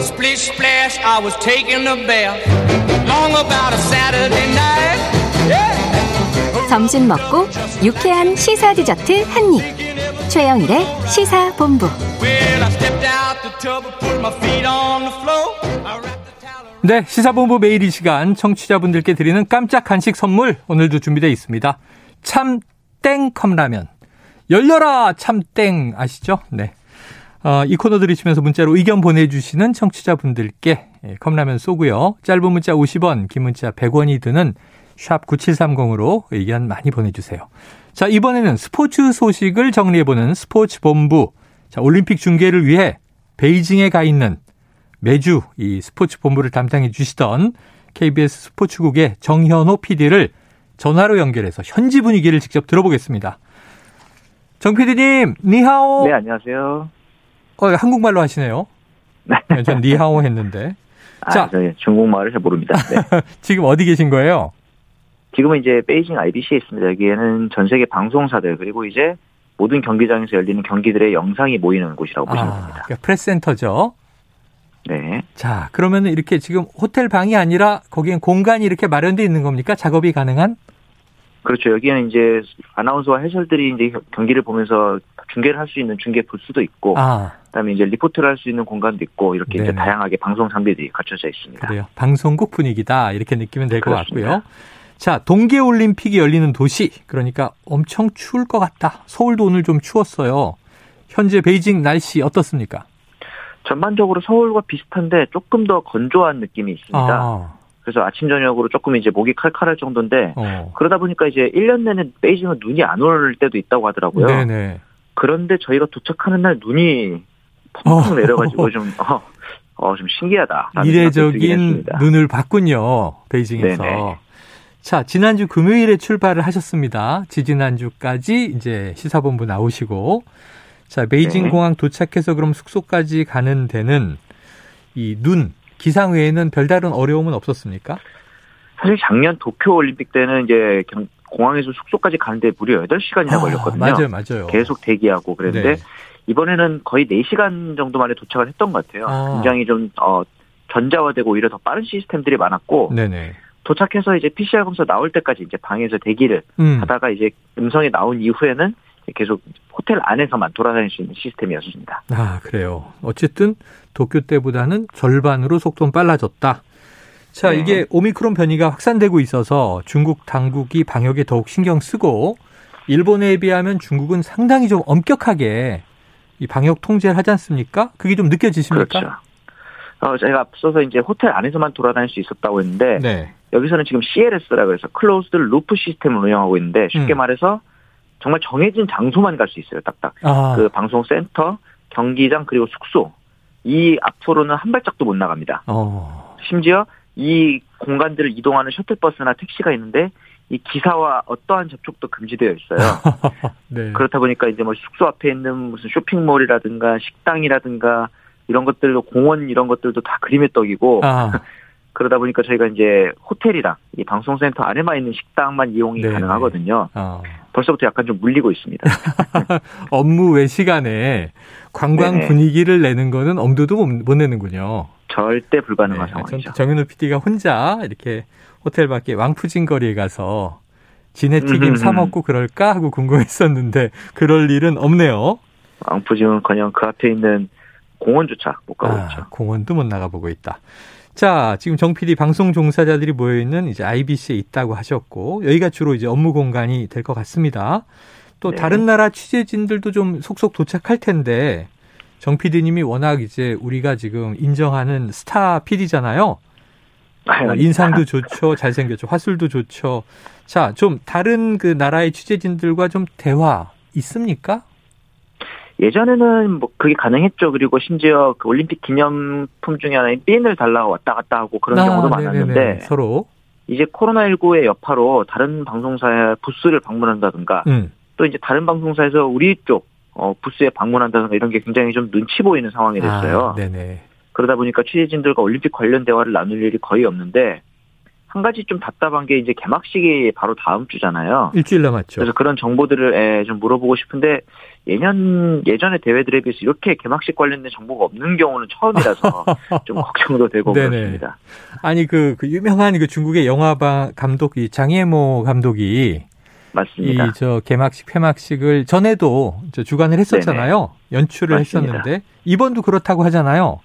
Splish splash, I was taking a bath. Long about a Saturday night. Yeah. 점심 먹고 유쾌한 시사 디저트 한 입. 최영일의 시사 본부. Well, I stepped out the tub and put my feet on the floor. I wrapped the towel around. 네, 시사본부 매일 이 시간 청취자분들께 드리는 깜짝 간식 선물 오늘도 준비되어 있습니다. 참땡 컵라면. 열려라 참땡 아시죠? 네. 어, 이 코너 들으시면서 문자로 의견 보내주시는 청취자분들께 예, 컵라면 쏘고요. 짧은 문자 50원, 긴 문자 100원이 드는 샵 9730으로 의견 많이 보내주세요. 자, 이번에는 스포츠 소식을 정리해보는 스포츠 본부. 자, 올림픽 중계를 위해 베이징에 가 있는 매주 이 스포츠 본부를 담당해 주시던 KBS 스포츠국의 정현호 PD를 전화로 연결해서 현지 분위기를 직접 들어보겠습니다. 정 PD님, 니하오. 네, 안녕하세요. 어, 한국말로 하시네요. 네, 전 니하오 했는데. 아, 자. 저 중국말을 잘 모릅니다. 네. 지금 어디 계신 거예요? 지금은 이제 베이징 IBC에 있습니다. 여기에는 전 세계 방송사들 그리고 이제 모든 경기장에서 열리는 경기들의 영상이 모이는 곳이라고 보시면 아, 됩니다. 그러니까 프레스 센터죠. 네. 자, 그러면은 이렇게 지금 호텔 방이 아니라 거기엔 공간이 이렇게 마련되어 있는 겁니까? 작업이 가능한? 그렇죠. 여기는 이제 아나운서와 해설들이 이제 경기를 보면서 중계를 할 수 있는 중계 부스도 있고, 아, 그다음에 이제 리포트를 할 수 있는 공간도 있고 이렇게 이제 네네. 다양하게 방송 장비들이 갖춰져 있습니다. 그래요. 방송국 분위기다. 이렇게 느끼면 될 것. 같고요. 자, 동계 올림픽이 열리는 도시. 그러니까 엄청 추울 것 같다. 서울도 오늘 좀 추웠어요. 현재 베이징 날씨 어떻습니까? 전반적으로 서울과 비슷한데 조금 더 건조한 느낌이 있습니다. 아, 그래서 아침 저녁으로 조금 이제 목이 칼칼할 정도인데 어. 그러다 보니까 이제 1년 내내 베이징은 눈이 안 올 때도 있다고 하더라고요. 네네. 그런데 저희가 도착하는 날 눈이 어. 펑펑 내려가지고 좀, 어, 어, 좀 신기하다. 이례적인 눈을 봤군요. 베이징에서. 네네. 자, 지난주 금요일에 출발을 하셨습니다. 지지난주까지 이제 시사본부 나오시고. 자, 베이징 네. 공항 도착해서 그럼 숙소까지 가는 데는 이 눈, 기상 외에는 별다른 어려움은 없었습니까? 사실 작년 도쿄 올림픽 때는 이제 경- 공항에서 숙소까지 가는데 무려 8시간이나 걸렸거든요. 아, 맞아요, 맞아요. 계속 대기하고 그랬는데 네. 이번에는 거의 4시간 정도 만에 도착을 했던 것 같아요. 아. 굉장히 좀, 어, 전자화되고 오히려 더 빠른 시스템들이 많았고 네네. 도착해서 이제 PCR 검사 나올 때까지 이제 방에서 대기를 음. 하다가 이제 음성이 나온 이후에는 계속 호텔 안에서만 돌아다닐 수 있는 시스템이었습니다. 아, 그래요. 어쨌든 도쿄 때보다는 절반으로 속도는 빨라졌다. 자, 네. 이게 오미크론 변이가 확산되고 있어서 중국 당국이 방역에 더욱 신경 쓰고 일본에 비하면 중국은 상당히 좀 엄격하게 이 방역 통제를 하지 않습니까? 그게 좀 느껴지십니까? 그렇죠. 어, 제가 앞서서 이제 호텔 안에서만 돌아다닐 수 있었다고 했는데 네. 여기서는 지금 CLS라고 해서 closed loop 시스템을 운영하고 있는데 쉽게 음. 말해서 정말 정해진 장소만 갈 수 있어요. 딱딱. 아, 그 방송센터, 경기장 그리고 숙소 이 앞으로는 한 발짝도 못 나갑니다. 어, 심지어 이 공간들을 이동하는 셔틀버스나 택시가 있는데 이 기사와 어떠한 접촉도 금지되어 있어요. 네. 그렇다 보니까 이제 뭐 숙소 앞에 있는 무슨 쇼핑몰이라든가 식당이라든가 이런 것들도 공원 이런 것들도 다 그림의 떡이고 아, 그러다 보니까 저희가 이제 호텔이랑 이 방송센터 안에만 있는 식당만 이용이 네네. 가능하거든요. 아. 벌써부터 약간 좀 물리고 있습니다. 업무 외 시간에 관광 네네. 분위기를 내는 거는 엄두도 못, 못 내는군요. 절대 불가능한 네, 상황이죠. 전- 정현우 PD가 혼자 이렇게 호텔 밖에 왕푸진 거리에 가서 음흠. 사 먹고 그럴까 하고 궁금했었는데 그럴 일은 없네요. 왕푸짐은커녕 그 앞에 있는 공원조차 못 가고 있죠. 아, 공원도 못 나가보고 있다. 자, 지금 정 PD 방송 종사자들이 모여 있는 이제 IBC에 있다고 하셨고 여기가 주로 이제 업무 공간이 될 것 같습니다. 또 네. 다른 나라 취재진들도 좀 속속 도착할 텐데 정 PD님이 워낙 이제 우리가 지금 인정하는 스타 PD잖아요. 어, 인상도 좋죠. 잘생겼죠. 화술도 좋죠. 자, 좀 다른 그 나라의 취재진들과 좀 대화 있습니까? 예전에는 뭐 그게 가능했죠. 그리고 심지어 그 올림픽 기념품 중에 하나인 핀을 달라고 왔다 갔다 하고 그런 아, 경우도 네네네. 많았는데 서로. 이제 코로나19의 여파로 다른 방송사의 부스를 방문한다든가 음. 또 이제 다른 방송사에서 우리 쪽 어, 부스에 방문한다든가 이런 게 굉장히 좀 눈치 보이는 상황이 됐어요. 아, 네네. 그러다 보니까 취재진들과 올림픽 관련 대화를 나눌 일이 거의 없는데 한 가지 좀 답답한 게 이제 개막식이 바로 다음 주잖아요. 일주일 남았죠. 그래서 그런 정보들을 예, 좀 물어보고 싶은데 예년 예전의 대회들에 비해서 이렇게 개막식 관련된 정보가 없는 경우는 처음이라서 좀 걱정도 되고 네네. 그렇습니다. 아니 그, 그 유명한 그 중국의 영화 감독 이 장혜모 감독이 맞습니다. 이 저 개막식 폐막식을 전에도 저 주관을 했었잖아요. 연출을 맞습니다. 했었는데 이번도 그렇다고 하잖아요.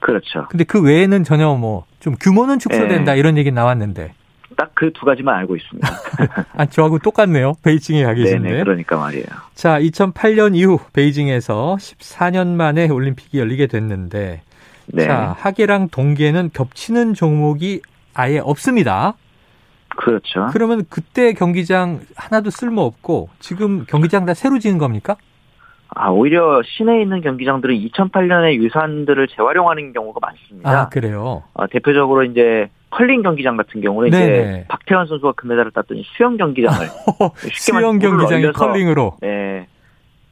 그렇죠. 근데 그 외에는 전혀 뭐 좀 규모는 축소된다 네. 이런 얘기 나왔는데 딱 그 두 가지만 알고 있습니다. 아 저하고 똑같네요. 베이징에 가 계신데. 네네, 그러니까 말이에요. 자, 2008년 이후 베이징에서 14년 만에 올림픽이 열리게 됐는데 네, 자, 하계랑 동계는 겹치는 종목이 아예 없습니다. 그렇죠. 그러면 그때 경기장 하나도 쓸모 없고 지금 경기장 다 새로 지은 겁니까? 아, 오히려 시내에 있는 경기장들은 2008년의 유산들을 재활용하는 경우가 많습니다. 아, 그래요. 어, 대표적으로 이제 컬링 경기장 같은 경우는 네네. 이제 박태환 선수가 금메달을 땄던 수영 경기장을 쉽게 수영 경기장이 컬링으로. 네,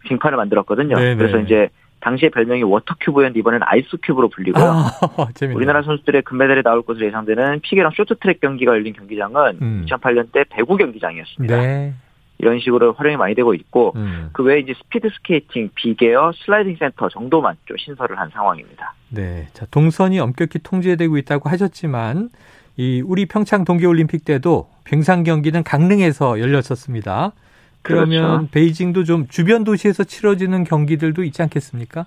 빙판을 만들었거든요. 네네. 그래서 이제 당시의 별명이 워터큐브였는데 이번에는 아이스큐브로 불리고요. 아. 우리나라 선수들의 금메달이 나올 것으로 예상되는 피겨랑 쇼트트랙 경기가 열린 경기장은 음. 2008년 때 배구 경기장이었습니다. 네. 이런 식으로 활용이 많이 되고 있고 음. 그 외에 이제 스피드 스케이팅, 빅에어, 슬라이딩 센터 정도만 좀 신설을 한 상황입니다. 네. 자, 동선이 엄격히 통제되고 있다고 하셨지만 이 우리 평창 동계올림픽 때도 병상 경기는 강릉에서 열렸었습니다. 그러면 그렇죠. 베이징도 좀 주변 도시에서 치러지는 경기들도 있지 않겠습니까?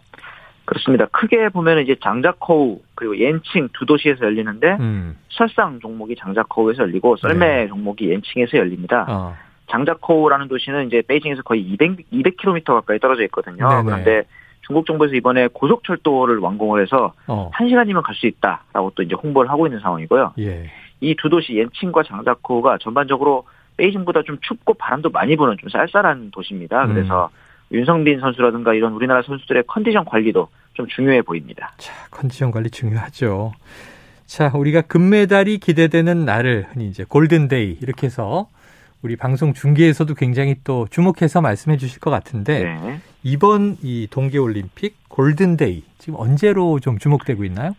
그렇습니다. 크게 보면 이제 장자커우 그리고 옌칭 두 도시에서 열리는데 음. 설상 종목이 장자커우에서 열리고 썰매 종목이 옌칭에서 열립니다. 어. 장자커우라는 도시는 이제 베이징에서 거의 200 200km 가까이 떨어져 있거든요. 네네. 그런데 중국 정부에서 이번에 고속철도를 완공을 해서 어. 한 시간이면 갈 수 있다라고 또 이제 홍보를 하고 있는 상황이고요. 예. 이두 도시 옌칭과 장자커우가 전반적으로 베이징보다 좀 춥고 바람도 많이 부는 좀 쌀쌀한 도시입니다. 음. 그래서 윤성빈 선수라든가 이런 우리나라 선수들의 컨디션 관리도 좀 중요해 보입니다. 자, 컨디션 관리 중요하죠. 자, 우리가 금메달이 기대되는 날을 흔히 이제 골든데이 이렇게 해서 우리 방송 중계에서도 굉장히 또 주목해서 말씀해 주실 것 같은데 네. 이번 이 동계올림픽 골든데이 지금 언제로 좀 주목되고 있나요?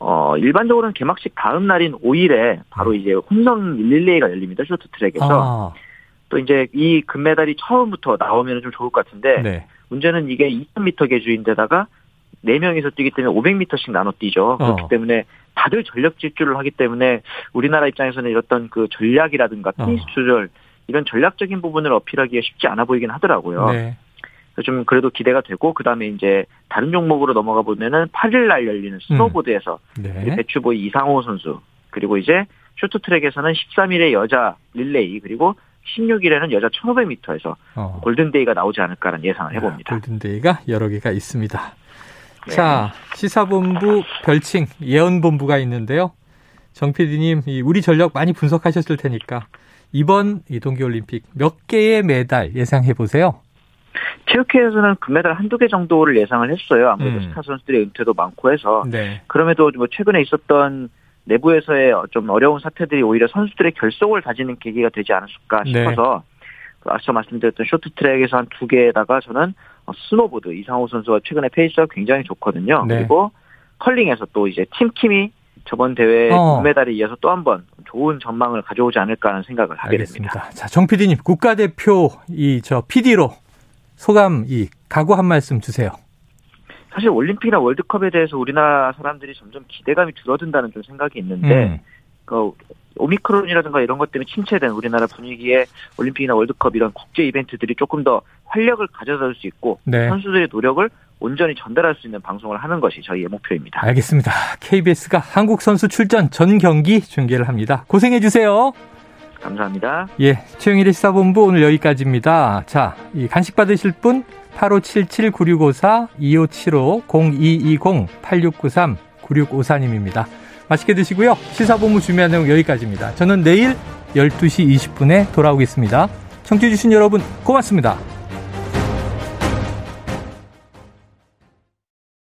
어, 일반적으로는 개막식 다음 날인 5일에 바로 이제 혼성 릴레이가 열립니다. 쇼트 트랙에서. 음. 아, 또 이제 이 금메달이 처음부터 나오면 좀 좋을 것 같은데 네. 문제는 이게 2000m 계주인데다가 4명이서 뛰기 때문에 500m씩 나눠 뛰죠. 그렇기 어. 때문에 다들 전력 질주를 하기 때문에 우리나라 입장에서는 이런 그 전략이라든가 페이스 어. 조절 이런 전략적인 부분을 어필하기가 쉽지 않아 보이긴 하더라고요. 네. 좀 그래도 기대가 되고 그다음에 이제 다른 종목으로 넘어가 보면은 8일 날 열리는 스노보드에서 네. 배추보이 이상호 선수 그리고 이제 쇼트트랙에서는 13일에 여자 릴레이 그리고 16일에는 여자 1500m에서 어. 골든데이가 나오지 않을까라는 예상을 해봅니다. 골든데이가 여러 개가 있습니다. 네. 자, 시사본부 별칭 예언본부가 있는데요. 정 PD님, 이 우리 전력 많이 분석하셨을 테니까 이번 이 동계올림픽 몇 개의 메달 예상해 보세요. 체육회에서는 금메달 한두 개 정도를 예상을 했어요. 아무래도 음. 스타 선수들의 은퇴도 많고 해서 네. 그럼에도 뭐 최근에 있었던 내부에서의 좀 어려운 사태들이 오히려 선수들의 결속을 다지는 계기가 되지 않았을까 네. 싶어서 그 앞서 말씀드렸던 쇼트트랙에서 한 두 개에다가 저는 어, 스노보드 이상호 선수가 최근에 페이스가 굉장히 좋거든요. 네. 그리고 컬링에서 또 이제 팀킴이 저번 대회 어. 금메달에 이어서 또 한 번 좋은 전망을 가져오지 않을까 하는 생각을 하게 됩니다. 알겠습니다. 자, 정 PD님, 국가대표 이 저 PD로 소감 이 각오 한 말씀 주세요. 사실 올림픽이나 월드컵에 대해서 우리나라 사람들이 점점 기대감이 줄어든다는 좀 생각이 있는데 음. 그 오미크론이라든가 이런 것 때문에 침체된 우리나라 분위기에 올림픽이나 월드컵 이런 국제 이벤트들이 조금 더 활력을 가져다 줄 수 있고 네. 선수들의 노력을 온전히 전달할 수 있는 방송을 하는 것이 저희의 목표입니다. 알겠습니다. KBS가 한국 선수 출전 전 경기 중계를 합니다. 고생해 주세요. 감사합니다. 예, 최영일의 시사본부 오늘 여기까지입니다. 자, 이 간식 받으실 분 8577-9554-2570-0220-8693-9654님입니다. 맛있게 드시고요. 시사본부 준비한 내용 여기까지입니다. 저는 내일 12시 20분에 돌아오겠습니다. 청취해주신 여러분 고맙습니다.